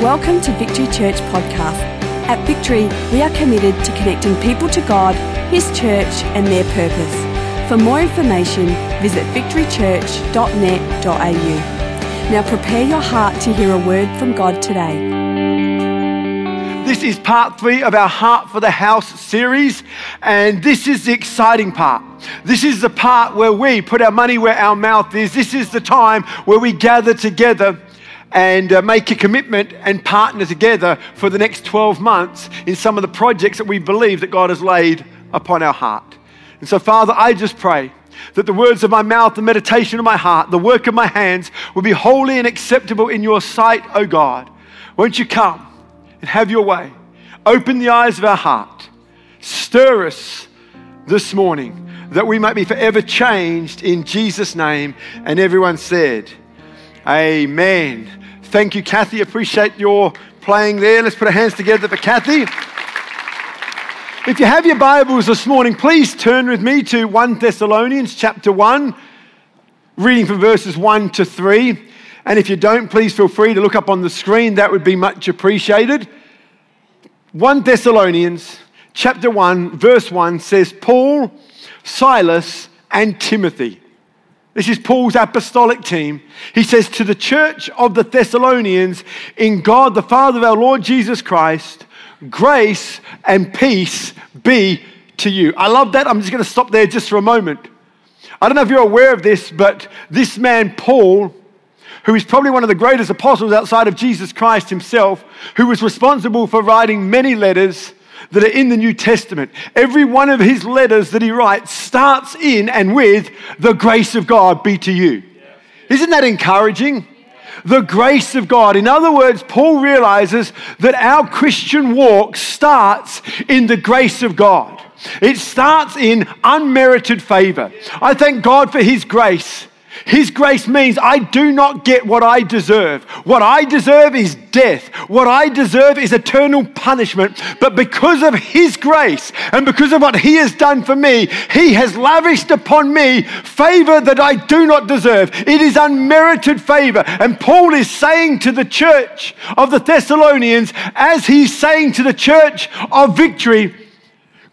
Welcome to Victory Church Podcast. At Victory, we are committed to connecting people to God, His church, and their purpose. For more information, visit victorychurch.net.au. Now prepare your heart to hear a word from God today. This is part three of our Heart for the House series, and this is the exciting part. This is the part where we put our money where our mouth is. This is the time where we gather together and uh, make a commitment and partner together for the next 12 months in some of the projects that we believe that God has laid upon our heart. And so, Father, I just pray that the words of my mouth, the meditation of my heart, the work of my hands will be holy and acceptable in your sight, O God. Won't you come and have your way? Open the eyes of our heart. Stir us this morning that we might be forever changed in Jesus' name. And everyone said, Amen. Thank you, Kathy. Appreciate your playing there. Let's put our hands together for Kathy. If you have your Bibles this morning, please turn with me to 1 Thessalonians chapter 1, reading from verses 1 to 3. And if you don't, please feel free to look up on the screen. That would be much appreciated. 1 Thessalonians chapter 1, verse 1 says, Paul, Silas, and Timothy this is Paul's apostolic team. He says, To the church of the Thessalonians, in God the Father of our Lord Jesus Christ, grace and peace be to you. I love that. I'm just going to stop there just for a moment. I don't know if you're aware of this, but this man, Paul, who is probably one of the greatest apostles outside of Jesus Christ himself, who was responsible for writing many letters that are in the New Testament. Every one of his letters that he writes starts in and with the grace of God be to you. Isn't that encouraging? The grace of God. In other words, Paul realizes that our Christian walk starts in the grace of God. It starts in unmerited favor. I thank God for his grace. His grace means I do not get what I deserve. What I deserve is death. What I deserve is eternal punishment. But because of His grace and because of what He has done for me, He has lavished upon me favor that I do not deserve. It is unmerited favor. And Paul is saying to the church of the Thessalonians, as he's saying to the church of victory,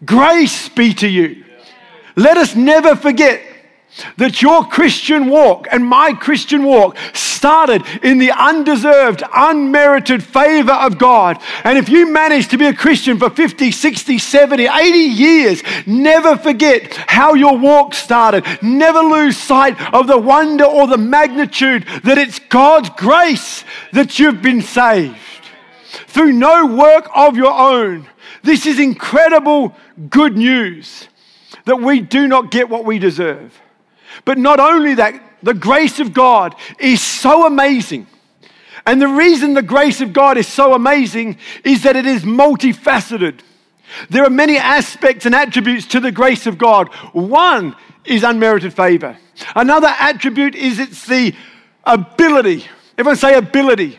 grace be to you. Let us never forget that your Christian walk and my Christian walk started in the undeserved, unmerited favor of God. And if you manage to be a Christian for 50, 60, 70, 80 years, never forget how your walk started. Never lose sight of the wonder or the magnitude that it's God's grace that you've been saved through no work of your own. This is incredible good news that we do not get what we deserve. But not only that, the grace of God is so amazing. And the reason the grace of God is so amazing is that it is multifaceted. There are many aspects and attributes to the grace of God. One is unmerited favor. Another attribute is it's the ability. Everyone say ability.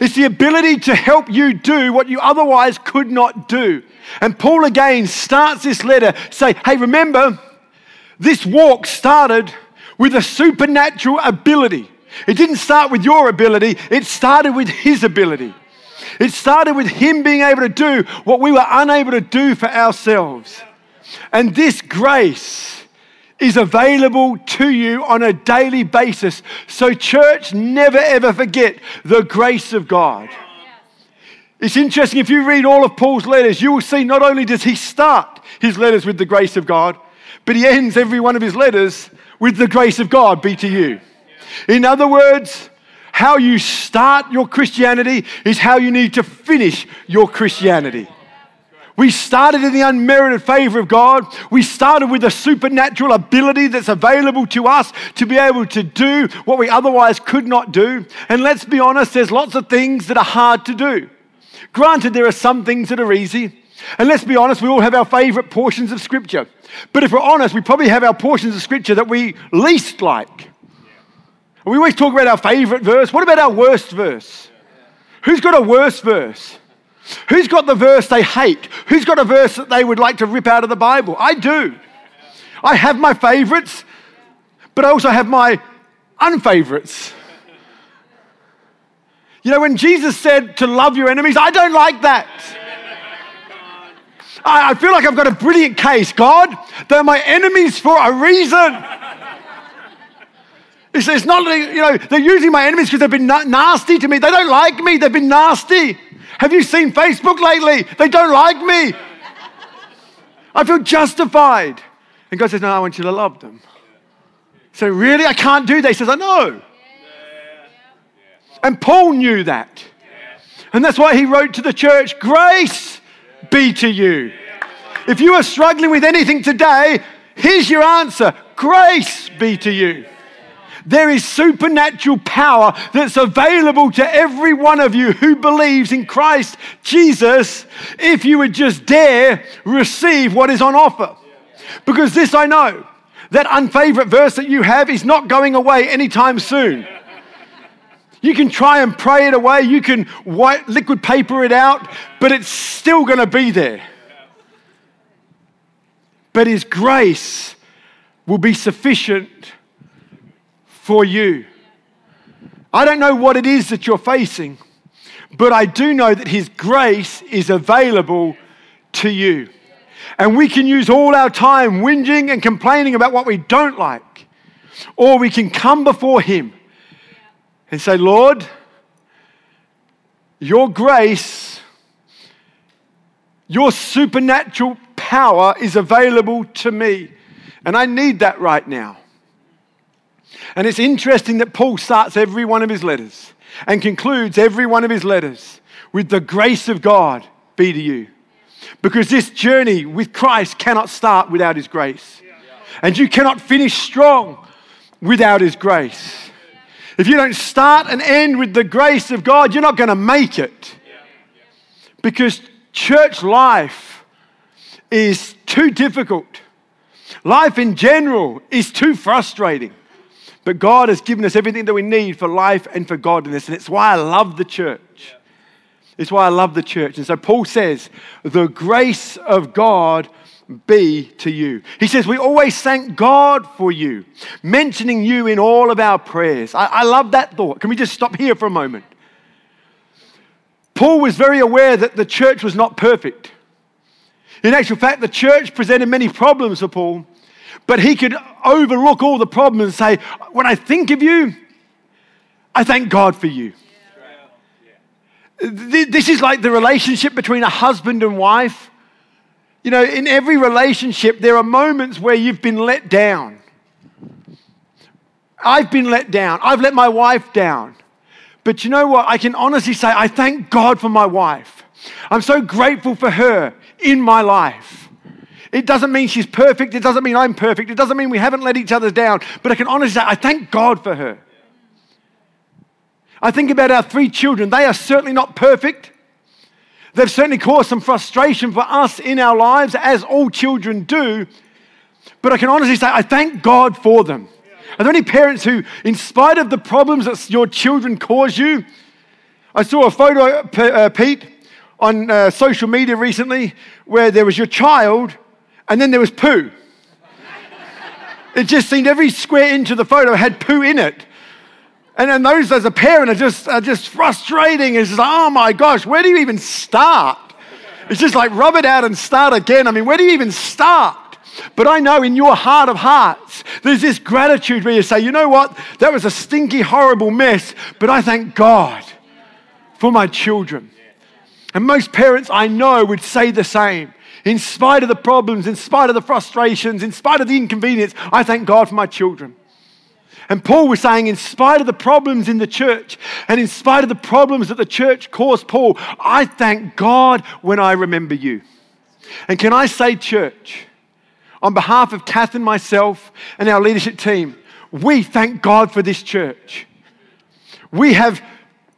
It's the ability to help you do what you otherwise could not do. And Paul again starts this letter say, "Hey, remember, this walk started with a supernatural ability. It didn't start with your ability, it started with His ability. It started with Him being able to do what we were unable to do for ourselves. And this grace is available to you on a daily basis. So, church, never ever forget the grace of God. It's interesting, if you read all of Paul's letters, you will see not only does he start his letters with the grace of God, but he ends every one of his letters with the grace of God be to you. In other words, how you start your Christianity is how you need to finish your Christianity. We started in the unmerited favor of God. We started with a supernatural ability that's available to us to be able to do what we otherwise could not do. And let's be honest, there's lots of things that are hard to do. Granted, there are some things that are easy. And let's be honest, we all have our favorite portions of Scripture. But if we're honest, we probably have our portions of Scripture that we least like. We always talk about our favorite verse. What about our worst verse? Who's got a worst verse? Who's got the verse they hate? Who's got a verse that they would like to rip out of the Bible? I do. I have my favorites, but I also have my unfavorites. You know, when Jesus said to love your enemies, I don't like that. I, I feel like I've got a brilliant case. God, they're my enemies for a reason. It's, it's not, you know, they're using my enemies because they've been na- nasty to me. They don't like me. They've been nasty. Have you seen Facebook lately? They don't like me. I feel justified. And God says, No, I want you to love them. So, really? I can't do that. He says, I know. And Paul knew that. And that's why he wrote to the church, Grace be to you. If you are struggling with anything today, here's your answer Grace be to you. There is supernatural power that's available to every one of you who believes in Christ Jesus if you would just dare receive what is on offer. Because this I know that unfavorite verse that you have is not going away anytime soon. You can try and pray it away, you can white liquid paper it out, but it's still going to be there. But His grace will be sufficient for you. I don't know what it is that you're facing, but I do know that His grace is available to you. And we can use all our time whinging and complaining about what we don't like, or we can come before Him and say, Lord, your grace, your supernatural power is available to me. And I need that right now. And it's interesting that Paul starts every one of his letters and concludes every one of his letters with the grace of God be to you. Because this journey with Christ cannot start without his grace. And you cannot finish strong without his grace. If you don't start and end with the grace of God, you're not going to make it. Because church life is too difficult. Life in general is too frustrating. But God has given us everything that we need for life and for godliness. And it's why I love the church. It's why I love the church. And so Paul says, the grace of God be to you. He says, we always thank God for you, mentioning you in all of our prayers. I, I love that thought. Can we just stop here for a moment? Paul was very aware that the church was not perfect. In actual fact, the church presented many problems for Paul, but he could overlook all the problems and say, When I think of you, I thank God for you. This is like the relationship between a husband and wife. You know, in every relationship, there are moments where you've been let down. I've been let down. I've let my wife down. But you know what? I can honestly say, I thank God for my wife. I'm so grateful for her in my life. It doesn't mean she's perfect. It doesn't mean I'm perfect. It doesn't mean we haven't let each other down. But I can honestly say, I thank God for her. I think about our three children. They are certainly not perfect. They've certainly caused some frustration for us in our lives, as all children do. But I can honestly say, I thank God for them. Are there any parents who, in spite of the problems that your children cause you, I saw a photo, uh, Pete, on uh, social media recently where there was your child and then there was poo. It just seemed every square inch of the photo had poo in it. And then those as a parent are just, are just frustrating. It's just oh my gosh, where do you even start? It's just like rub it out and start again. I mean, where do you even start? But I know in your heart of hearts, there's this gratitude where you say, you know what? That was a stinky, horrible mess, but I thank God for my children. And most parents I know would say the same in spite of the problems, in spite of the frustrations, in spite of the inconvenience, I thank God for my children. And Paul was saying, in spite of the problems in the church and in spite of the problems that the church caused Paul, I thank God when I remember you. And can I say, church, on behalf of Kath and myself and our leadership team, we thank God for this church. We have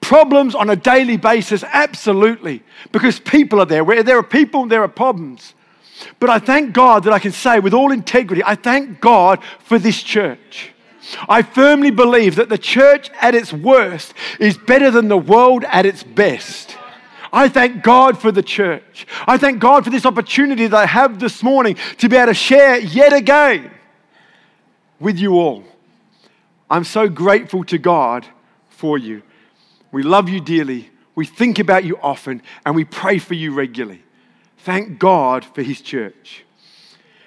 Problems on a daily basis, absolutely, because people are there. Where there are people, there are problems. But I thank God that I can say with all integrity, I thank God for this church. I firmly believe that the church at its worst is better than the world at its best. I thank God for the church. I thank God for this opportunity that I have this morning to be able to share yet again with you all. I'm so grateful to God for you. We love you dearly. We think about you often, and we pray for you regularly. Thank God for his church.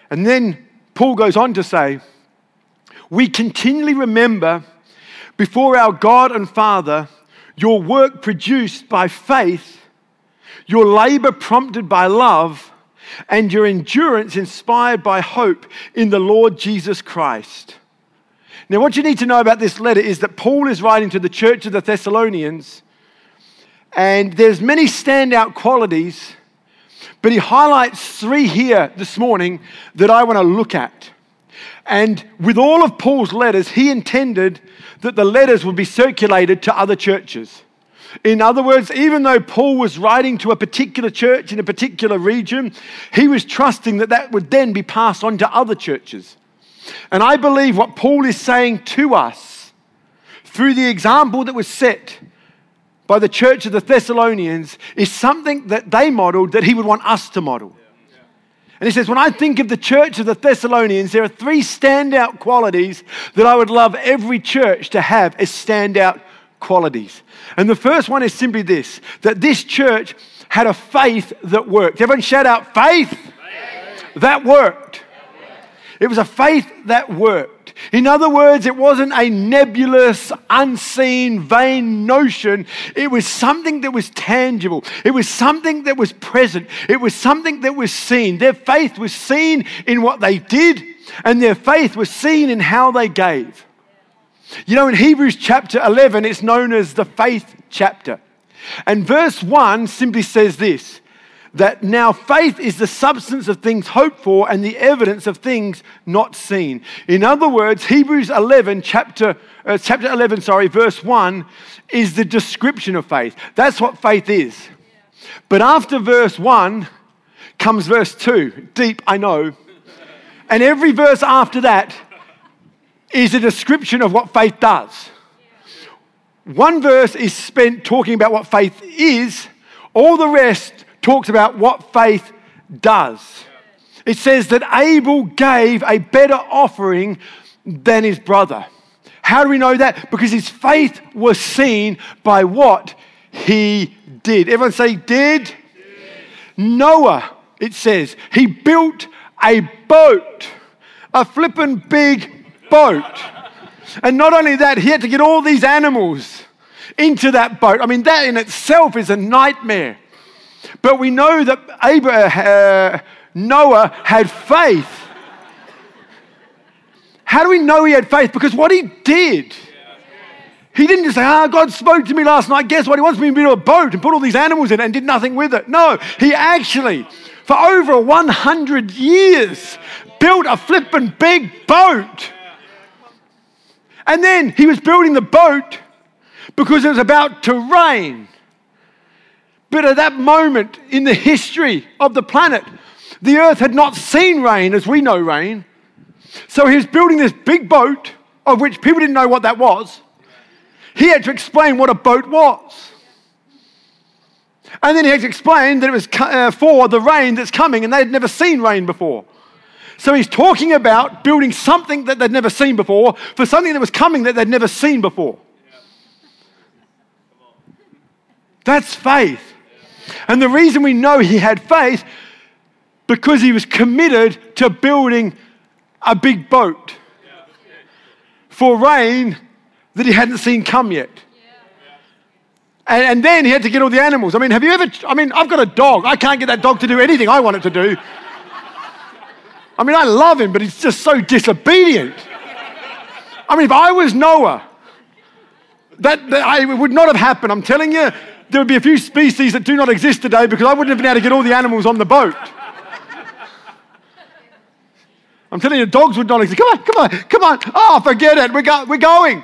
And then Paul goes on to say, We continually remember before our God and Father your work produced by faith, your labor prompted by love, and your endurance inspired by hope in the Lord Jesus Christ. Now, what you need to know about this letter is that Paul is writing to the church of the Thessalonians, and there's many standout qualities, but he highlights three here this morning that I want to look at. And with all of Paul's letters, he intended that the letters would be circulated to other churches. In other words, even though Paul was writing to a particular church in a particular region, he was trusting that that would then be passed on to other churches. And I believe what Paul is saying to us through the example that was set by the church of the Thessalonians is something that they modeled that he would want us to model. And he says, When I think of the church of the Thessalonians, there are three standout qualities that I would love every church to have as standout qualities. And the first one is simply this that this church had a faith that worked. Everyone shout out, faith, faith. That, worked. It was a faith that worked. In other words, it wasn't a nebulous, unseen, vain notion. It was something that was tangible. It was something that was present. It was something that was seen. Their faith was seen in what they did, and their faith was seen in how they gave. You know, in Hebrews chapter 11, it's known as the faith chapter. And verse 1 simply says this that now faith is the substance of things hoped for and the evidence of things not seen. In other words, Hebrews 11, chapter, uh, chapter 11, sorry, verse 1 is the description of faith. That's what faith is. But after verse 1 comes verse 2. Deep, I know. And every verse after that is a description of what faith does. One verse is spent talking about what faith is, all the rest talks about what faith does. It says that Abel gave a better offering than his brother. How do we know that? Because his faith was seen by what he did. Everyone say, did? did. Noah, it says, he built a boat, a flippin' big boat. And not only that, he had to get all these animals into that boat. I mean, that in itself is a nightmare. But we know that Abraham, uh, Noah had faith. How do we know he had faith? Because what he did, he didn't just say, Ah, oh, God spoke to me last night. Guess what? He wants me to build a boat and put all these animals in it and did nothing with it. No, he actually, for over 100 years, built a flippin' big boat and then he was building the boat because it was about to rain. But at that moment in the history of the planet, the earth had not seen rain as we know rain. So he was building this big boat, of which people didn't know what that was. He had to explain what a boat was. And then he had to explain that it was uh, for the rain that's coming, and they had never seen rain before. So he's talking about building something that they'd never seen before for something that was coming that they'd never seen before. That's faith. And the reason we know he had faith because he was committed to building a big boat for rain that he hadn't seen come yet. And, and, then he had to get all the animals. I mean, have you ever? I mean, I've got a dog. I can't get that dog to do anything I want it to do. I mean, I love him, but he's just so disobedient. I mean, if I was Noah, that, that I, would not have happened. I'm telling you, there would be a few species that do not exist today because I wouldn't have been able to get all the animals on the boat. I'm telling you, dogs would not exist. Come on, come on, come on. Oh, forget it. We're, go- we're going.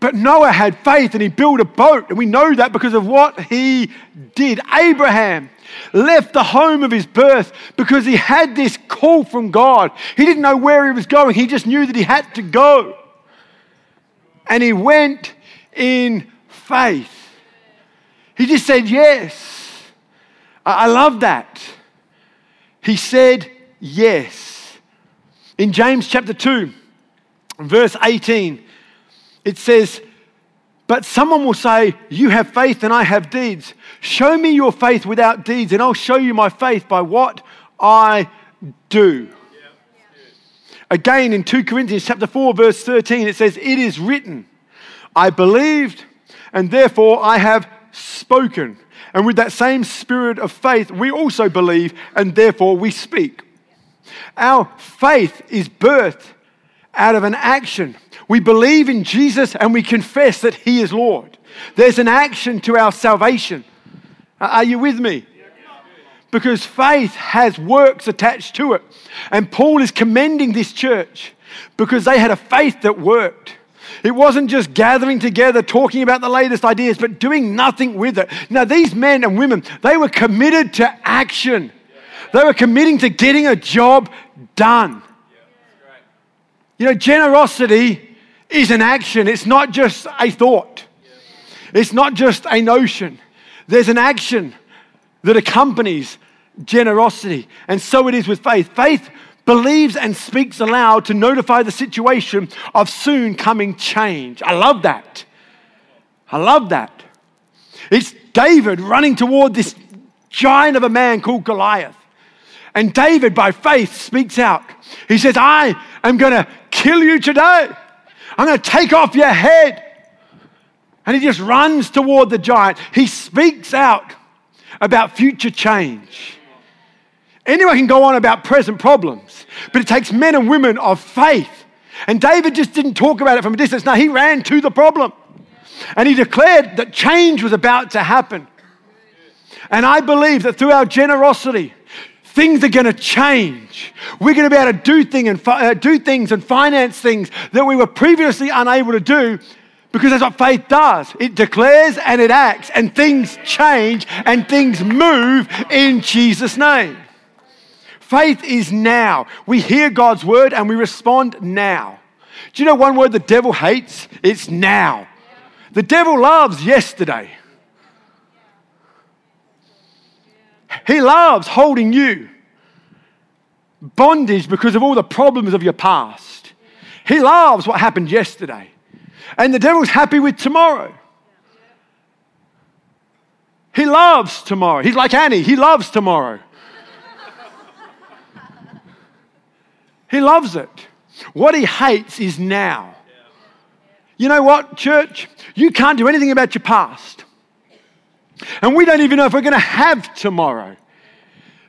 But Noah had faith and he built a boat, and we know that because of what he did. Abraham left the home of his birth because he had this call from God. He didn't know where he was going, he just knew that he had to go. And he went in faith. He just said yes. I love that. He said yes. In James chapter 2, verse 18, it says, But someone will say, You have faith and I have deeds. Show me your faith without deeds, and I'll show you my faith by what I do. Again, in 2 Corinthians chapter 4, verse 13, it says, It is written, I believed, and therefore I have spoken. And with that same spirit of faith, we also believe, and therefore we speak. Our faith is birthed out of an action. We believe in Jesus and we confess that He is Lord. There's an action to our salvation. Are you with me? Because faith has works attached to it. And Paul is commending this church because they had a faith that worked. It wasn't just gathering together, talking about the latest ideas, but doing nothing with it. Now, these men and women, they were committed to action. They were committing to getting a job done. You know, generosity is an action, it's not just a thought, it's not just a notion. There's an action that accompanies generosity. And so it is with faith. Faith believes and speaks aloud to notify the situation of soon coming change. I love that. I love that. It's David running toward this giant of a man called Goliath. And David, by faith, speaks out. He says, I am going to kill you today. I'm going to take off your head. And he just runs toward the giant. He speaks out about future change. Anyone can go on about present problems, but it takes men and women of faith. And David just didn't talk about it from a distance. No, he ran to the problem. And he declared that change was about to happen. And I believe that through our generosity, things are going to change. We're going to be able to do, thing and uh, do things and finance things that we were previously unable to do because that's what faith does. It declares and it acts, and things change and things move in Jesus' name. Faith is now. We hear God's word and we respond now. Do you know one word the devil hates? It's now. The devil loves yesterday. He loves holding you bondage because of all the problems of your past. He loves what happened yesterday. And the devil's happy with tomorrow. He loves tomorrow. He's like Annie, he loves tomorrow. He loves it. What he hates is now. You know what, church? You can't do anything about your past. And we don't even know if we're going to have tomorrow.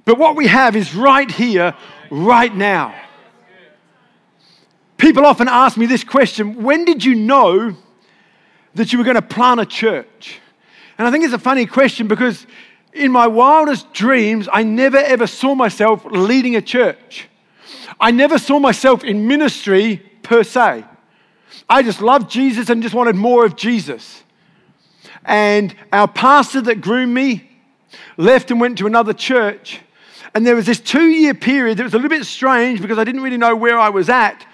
But what we have is right here, right now. People often ask me this question When did you know that you were going to plant a church? And I think it's a funny question because in my wildest dreams, I never ever saw myself leading a church. I never saw myself in ministry per se. I just loved Jesus and just wanted more of Jesus. And our pastor that groomed me left and went to another church. And there was this two year period that was a little bit strange because I didn't really know where I was at.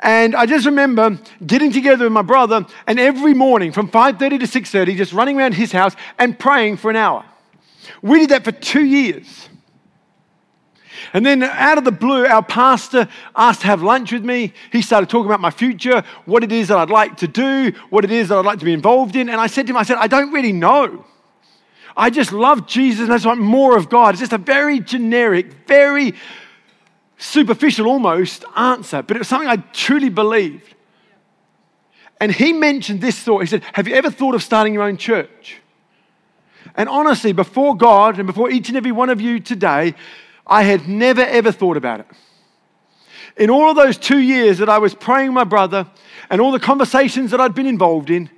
And I just remember getting together with my brother and every morning from 5:30 to 6:30 just running around his house and praying for an hour. We did that for 2 years. And then out of the blue, our pastor asked to have lunch with me. He started talking about my future, what it is that I'd like to do, what it is that I'd like to be involved in. And I said to him, I said, I don't really know. I just love Jesus and I just want more of God. It's just a very generic, very superficial almost answer, but it was something I truly believed. And he mentioned this thought. He said, Have you ever thought of starting your own church? And honestly, before God and before each and every one of you today, I had never ever thought about it. In all of those two years that I was praying my brother and all the conversations that I'd been involved in,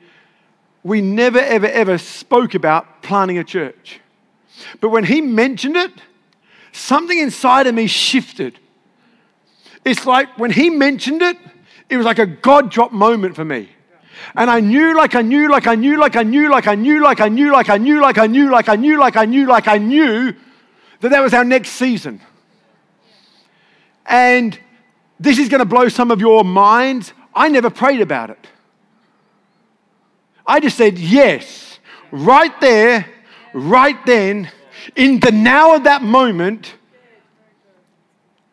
we never ever ever spoke about planting a church. But when he mentioned it, something inside of me shifted. It's like when he mentioned it, it was like a God drop moment for me. And I knew, like I knew, like I knew, like I knew, like I knew, like I knew, like I knew, like I knew, like I knew, like I knew, like I knew that that was our next season. And this is going to blow some of your minds. I never prayed about it. I just said yes, right there, right then, in the now of that moment.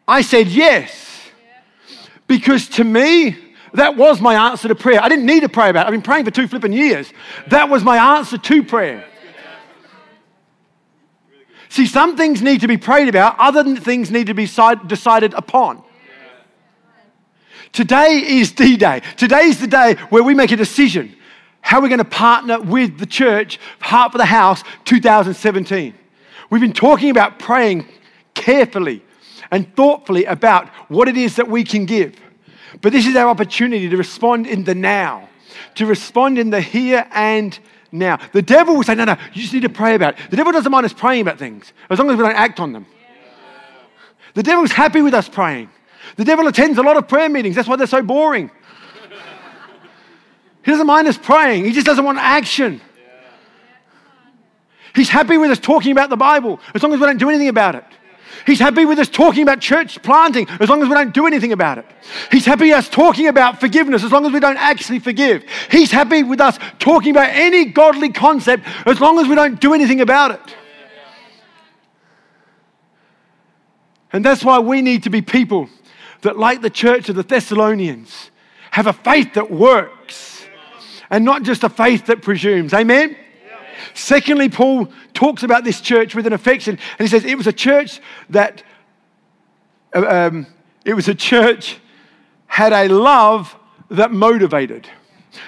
I said yes. Because to me, That was my answer to prayer. I didn't need to pray about it. I've been praying for two flipping years. That was my answer to prayer. See, some things need to be prayed about, other things need to be decided upon. Today is D Day. Today is the day where we make a decision how we're going to partner with the church, Heart for the House 2017. We've been talking about praying carefully and thoughtfully about what it is that we can give. But this is our opportunity to respond in the now, to respond in the here and now. The devil will say, No, no, you just need to pray about it. The devil doesn't mind us praying about things as long as we don't act on them. The devil's happy with us praying. The devil attends a lot of prayer meetings. That's why they're so boring. He doesn't mind us praying, he just doesn't want action. He's happy with us talking about the Bible as long as we don't do anything about it. He's happy with us talking about church planting as long as we don't do anything about it. He's happy with us talking about forgiveness as long as we don't actually forgive. He's happy with us talking about any godly concept as long as we don't do anything about it. And that's why we need to be people that, like the church of the Thessalonians, have a faith that works and not just a faith that presumes. Amen? Secondly, Paul talks about this church with an affection, and he says it was a church that, uh, um, it was a church had a love that motivated.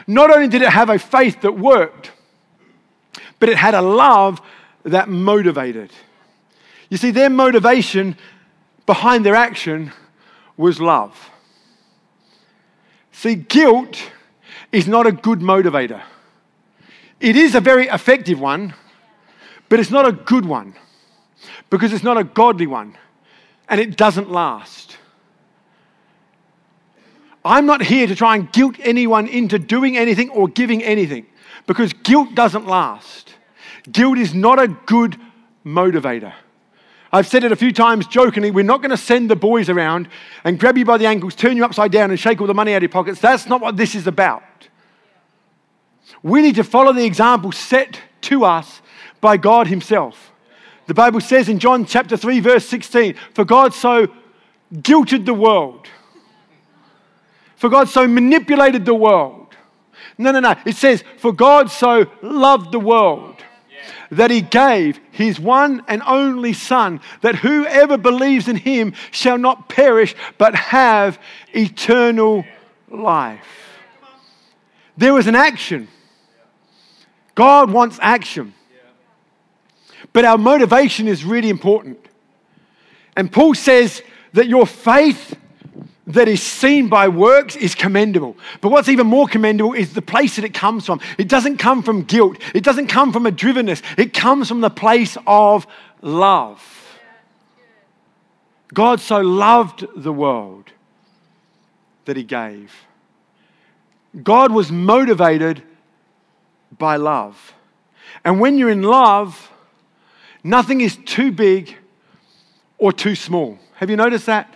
Not only did it have a faith that worked, but it had a love that motivated. You see, their motivation behind their action was love. See, guilt is not a good motivator. It is a very effective one, but it's not a good one because it's not a godly one and it doesn't last. I'm not here to try and guilt anyone into doing anything or giving anything because guilt doesn't last. Guilt is not a good motivator. I've said it a few times jokingly we're not going to send the boys around and grab you by the ankles, turn you upside down, and shake all the money out of your pockets. That's not what this is about. We need to follow the example set to us by God Himself. The Bible says in John chapter 3, verse 16, For God so guilted the world, for God so manipulated the world. No, no, no. It says, For God so loved the world that he gave his one and only Son, that whoever believes in him shall not perish but have eternal life. There was an action God wants action. But our motivation is really important. And Paul says that your faith that is seen by works is commendable. But what's even more commendable is the place that it comes from. It doesn't come from guilt, it doesn't come from a drivenness, it comes from the place of love. God so loved the world that he gave. God was motivated by love. And when you're in love, nothing is too big or too small. Have you noticed that?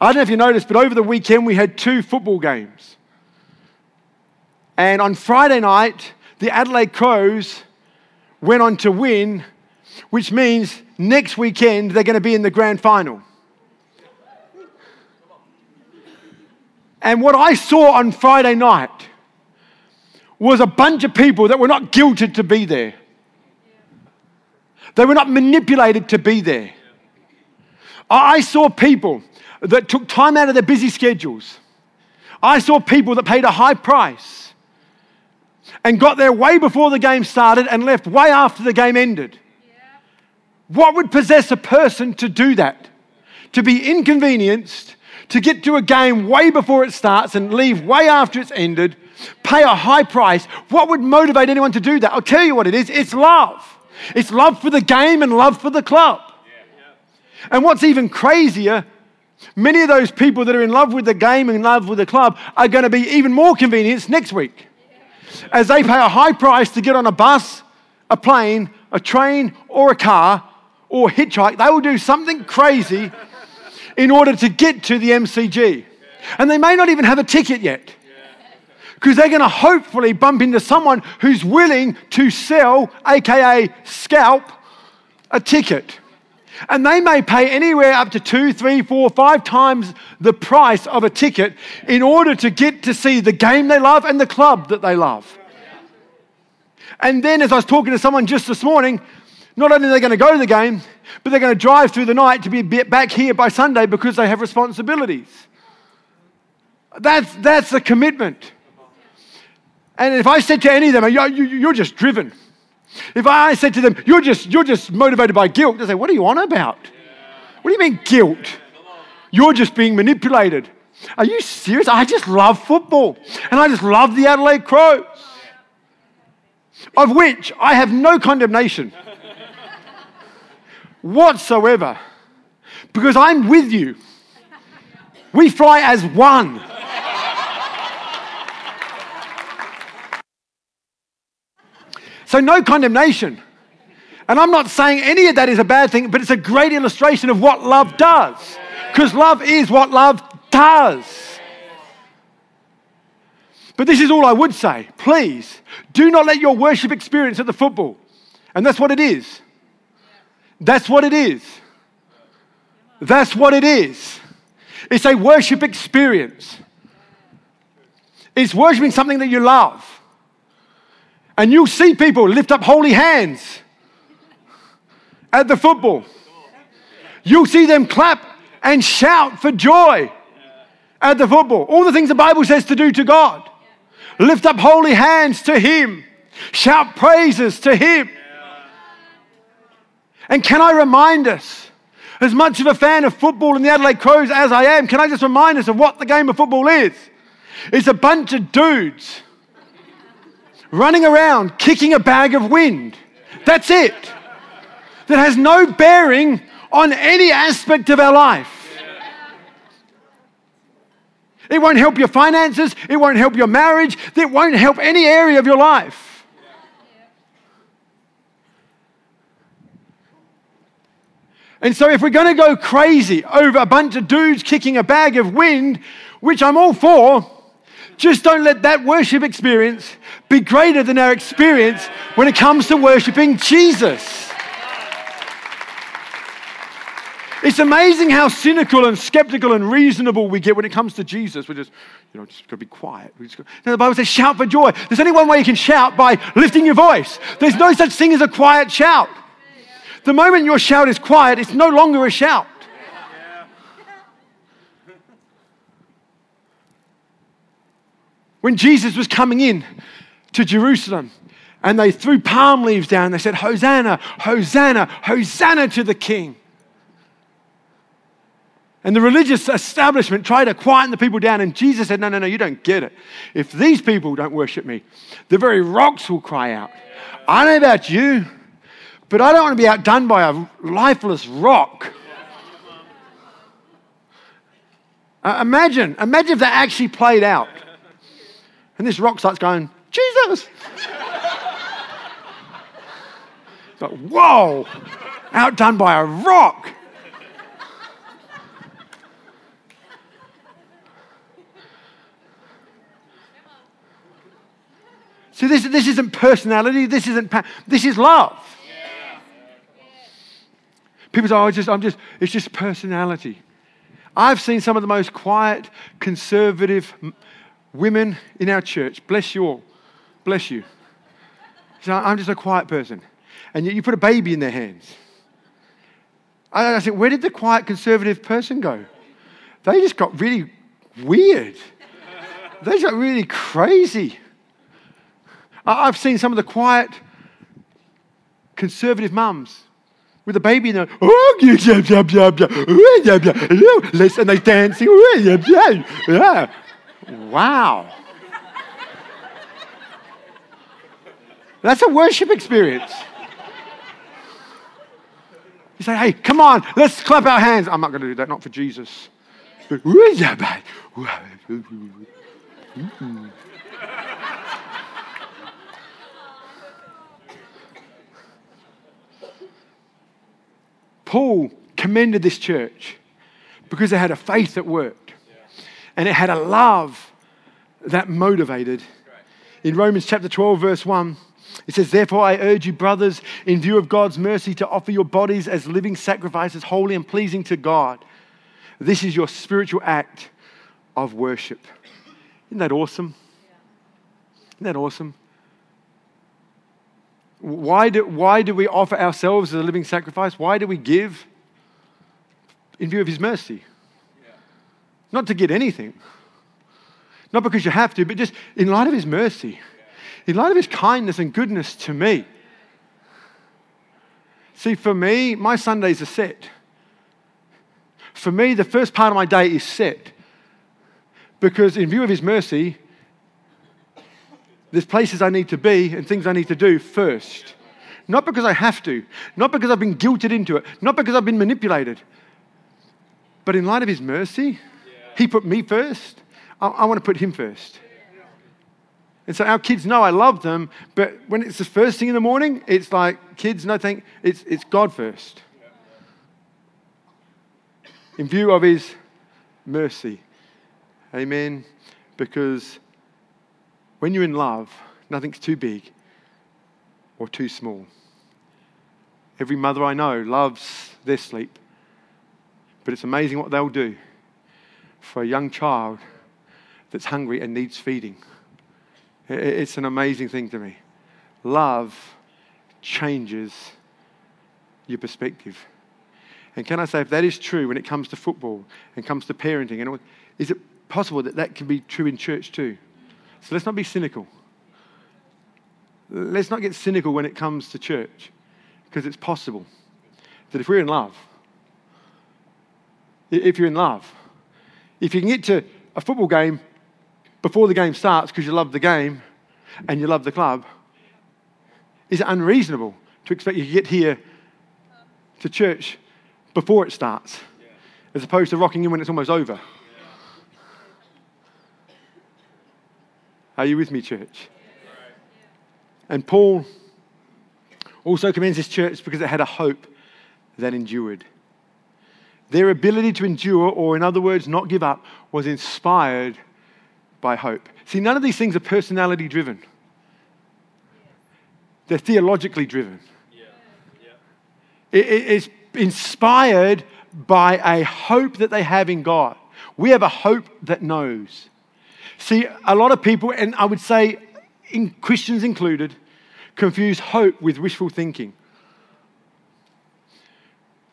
I don't know if you noticed, but over the weekend we had two football games. And on Friday night, the Adelaide Crows went on to win, which means next weekend they're going to be in the grand final. And what I saw on Friday night was a bunch of people that were not guilted to be there. They were not manipulated to be there. I saw people that took time out of their busy schedules. I saw people that paid a high price and got there way before the game started and left way after the game ended. What would possess a person to do that? To be inconvenienced, to get to a game way before it starts and leave way after it's ended pay a high price, what would motivate anyone to do that? I'll tell you what it is it's love. It's love for the game and love for the club. And what's even crazier, many of those people that are in love with the game and in love with the club are going to be even more convenienced next week. As they pay a high price to get on a bus, a plane, a train, or a car, or hitchhike, they will do something crazy in order to get to the MCG. And they may not even have a ticket yet because they're going to hopefully bump into someone who's willing to sell, aka scalp, a ticket. And they may pay anywhere up to two, three, four, five times the price of a ticket in order to get to see the game they love and the club that they love. And then, as I was talking to someone just this morning, not only are they going to go to the game, but they're going to drive through the night to be back here by Sunday because they have responsibilities. That's, that's a commitment. And if I said to any of them, you're just driven. If I said to them, you're just, you're just motivated by guilt, they say, what are you on about? What do you mean guilt? You're just being manipulated. Are you serious? I just love football. And I just love the Adelaide Crows. Of which I have no condemnation whatsoever. Because I'm with you. We fly as one. So, no condemnation. And I'm not saying any of that is a bad thing, but it's a great illustration of what love does. Because love is what love does. But this is all I would say. Please do not let your worship experience at the football. And that's what it is. That's what it is. That's what it is. It's a worship experience. It's worshiping something that you love. And you'll see people lift up holy hands at the football. You'll see them clap and shout for joy at the football. All the things the Bible says to do to God. Lift up holy hands to Him. Shout praises to Him. And can I remind us, as much of a fan of football and the Adelaide Crows as I am, can I just remind us of what the game of football is? It's a bunch of dudes running around kicking a bag of wind. That's it. That has no bearing on any aspect of our life. It won't help your finances. It won't help your marriage. It won't help any area of your life. And so, if we're going to go crazy over a bunch of dudes kicking a bag of wind, which I'm all for, just don't let that worship experience be greater than our experience when it comes to worshiping Jesus. It's amazing how cynical and skeptical and reasonable we get when it comes to Jesus. We're just, you know, just got to be quiet. Got, now the Bible says, shout for joy. There's only one way you can shout by lifting your voice. There's no such thing as a quiet shout. The moment your shout is quiet, it's no longer a shout. When Jesus was coming in to Jerusalem and they threw palm leaves down, they said, Hosanna, Hosanna, Hosanna to the King. And the religious establishment tried to quieten the people down, and Jesus said, No, no, no, you don't get it. If these people don't worship me, the very rocks will cry out. I know about you, but I don't want to be outdone by a lifeless rock. Uh, imagine, imagine if that actually played out. And this rock starts going, Jesus! It's like, whoa! Outdone by a rock. See, this, this isn't personality, this isn't, this is love. People say, oh, just, I'm just, it's just personality. I've seen some of the most quiet, conservative women in our church. Bless you all. Bless you. So I'm just a quiet person. And yet you put a baby in their hands. I, I think, where did the quiet conservative person go? They just got really weird. they got really crazy. I've seen some of the quiet conservative mums with a baby in there. Oh, and they dancing. Yeah. Wow. That's a worship experience. You say, hey, come on, let's clap our hands. I'm not going to do that, not for Jesus. Paul commended this church because they had a faith that worked and it had a love that motivated. In Romans chapter 12, verse 1, It says, Therefore, I urge you, brothers, in view of God's mercy, to offer your bodies as living sacrifices, holy and pleasing to God. This is your spiritual act of worship. Isn't that awesome? Isn't that awesome? Why do, why do we offer ourselves as a living sacrifice? Why do we give? In view of His mercy. Not to get anything. Not because you have to, but just in light of His mercy, in light of His kindness and goodness to me. See, for me, my Sundays are set. For me, the first part of my day is set. Because in view of His mercy, there's places I need to be and things I need to do first. Not because I have to, not because I've been guilted into it, not because I've been manipulated, but in light of His mercy, He put me first. I, I want to put Him first. And so our kids know I love them, but when it's the first thing in the morning, it's like, kids, no thank, it's, it's God first. In view of His mercy. Amen. Because when you're in love, nothing's too big or too small. Every mother I know loves their sleep, but it's amazing what they'll do for a young child that's hungry and needs feeding. It's an amazing thing to me. Love changes your perspective. And can I say, if that is true when it comes to football and comes to parenting, and is it possible that that can be true in church too? So let's not be cynical. Let's not get cynical when it comes to church, because it's possible that if we're in love, if you're in love, if you can get to a football game before the game starts because you love the game and you love the club, is it unreasonable to expect you to get here to church before it starts as opposed to rocking in when it's almost over? Are you with me, church? And Paul also commends this church because it had a hope that endured. Their ability to endure, or in other words, not give up, was inspired by hope. See, none of these things are personality driven, they're theologically driven. it's inspired by a hope that they have in God. We have a hope that knows. See, a lot of people, and I would say in Christians included, confuse hope with wishful thinking.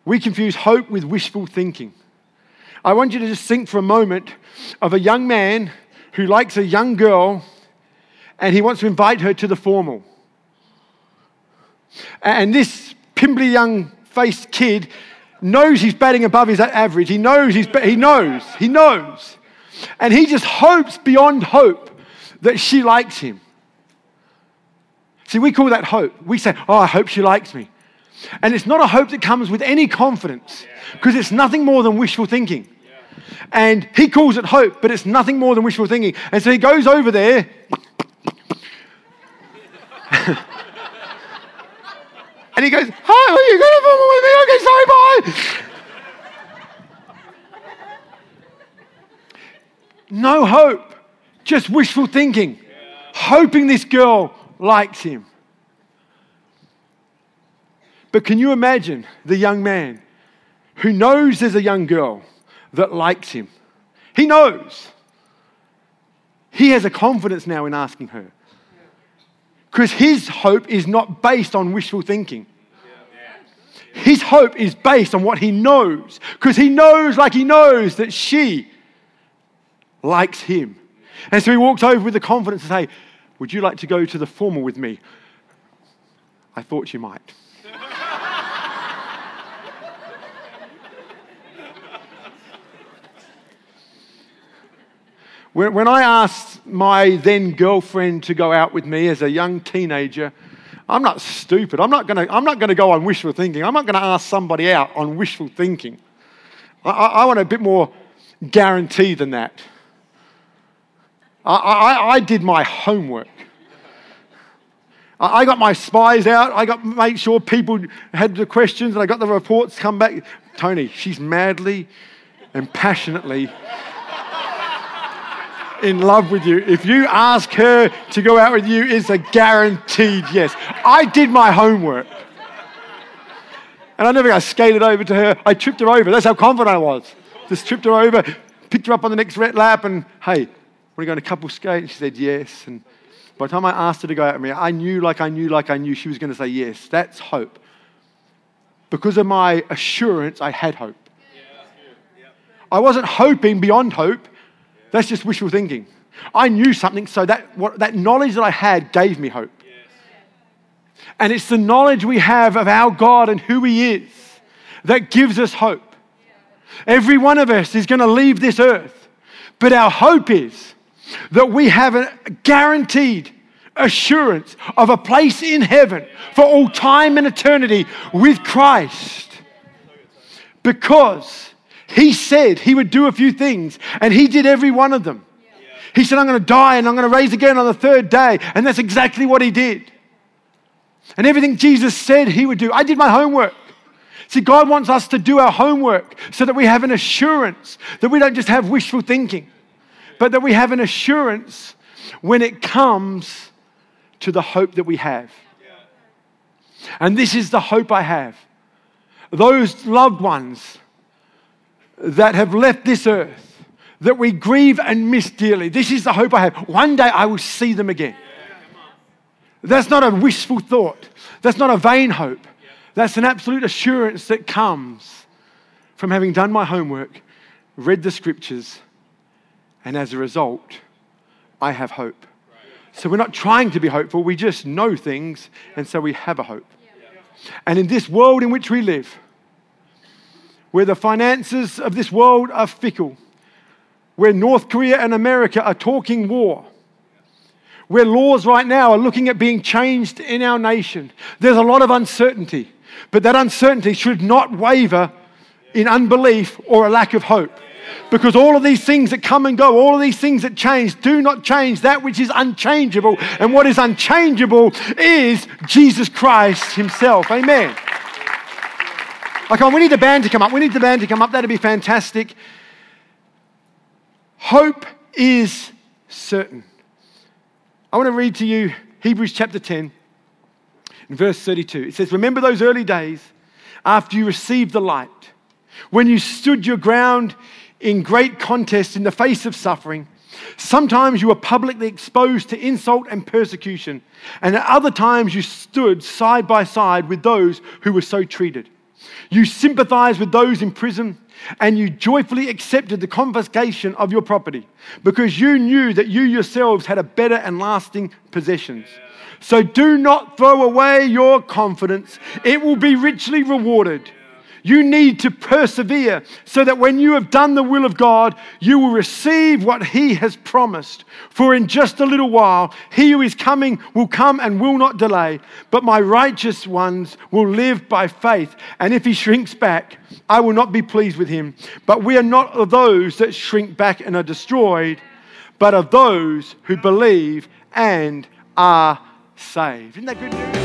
We confuse hope with wishful thinking. I want you to just think for a moment of a young man who likes a young girl and he wants to invite her to the formal. And this pimply young faced kid knows he's batting above his average. He knows he's, he knows, he knows. And he just hopes beyond hope that she likes him. See, we call that hope. We say, Oh, I hope she likes me. And it's not a hope that comes with any confidence because it's nothing more than wishful thinking. And he calls it hope, but it's nothing more than wishful thinking. And so he goes over there. and he goes, Hi, are you going to with me? Okay, sorry, bye. No hope, just wishful thinking, hoping this girl likes him. But can you imagine the young man who knows there's a young girl that likes him? He knows. He has a confidence now in asking her. Because his hope is not based on wishful thinking. His hope is based on what he knows. Because he knows, like he knows, that she likes him. And so he walks over with the confidence to say, Would you like to go to the formal with me? I thought you might. When, I asked my then girlfriend to go out with me as a young teenager, I'm not stupid. I'm not going to go on wishful thinking. I'm not going to ask somebody out on wishful thinking. I, I want a bit more guarantee than that. I, I, I did my homework. I got my spies out. I got make sure people had the questions, and I got the reports come back. Tony, she's madly and passionately in love with you. If you ask her to go out with you, it's a guaranteed yes. I did my homework. And I never I skated over to her. I tripped her over. That's how confident I was. Just tripped her over, picked her up on the next red lap, and hey, want to go on a couple skate? And she said yes. And by the time I asked her to go out with me, I knew, like I knew, like I knew she was going to say yes. That's hope. Because of my assurance, I had hope. I wasn't hoping beyond hope. That's just wishful thinking. I knew something, so that, what, that knowledge that I had gave me hope. And it's the knowledge we have of our God and who He is that gives us hope. Every one of us is going to leave this earth, but our hope is that we have a guaranteed assurance of a place in heaven for all time and eternity with Christ. Because He said He would do a few things, and He did every one of them. He said, I'm going to die and I'm going to raise again on the third day. And that's exactly what He did. And everything Jesus said he would do. I did my homework. See, God wants us to do our homework so that we have an assurance that we don't just have wishful thinking, but that we have an assurance when it comes to the hope that we have. And this is the hope I have. Those loved ones that have left this earth, that we grieve and miss dearly, this is the hope I have. One day I will see them again. That's not a wishful thought. That's not a vain hope. That's an absolute assurance that comes from having done my homework, read the scriptures, and as a result, I have hope. So we're not trying to be hopeful, we just know things, and so we have a hope. And in this world in which we live, where the finances of this world are fickle, where North Korea and America are talking war, where laws right now are looking at being changed in our nation. There's a lot of uncertainty, but that uncertainty should not waver in unbelief or a lack of hope. Because all of these things that come and go, all of these things that change, do not change that which is unchangeable. And what is unchangeable is Jesus Christ Himself. Amen. Okay, on, oh, we need the band to come up. We need the band to come up. That'd be fantastic. Hope is certain. I want to read to you Hebrews chapter 10, in verse 32. It says, Remember those early days after you received the light, when you stood your ground in great contest in the face of suffering. Sometimes you were publicly exposed to insult and persecution, and at other times you stood side by side with those who were so treated. You sympathized with those in prison and you joyfully accepted the confiscation of your property because you knew that you yourselves had a better and lasting possessions. So do not throw away your confidence, it will be richly rewarded. You need to persevere so that when you have done the will of God, you will receive what He has promised. For in just a little while, He who is coming will come and will not delay. But my righteous ones will live by faith. And if He shrinks back, I will not be pleased with Him. But we are not of those that shrink back and are destroyed, but of those who believe and are saved. Isn't that good news?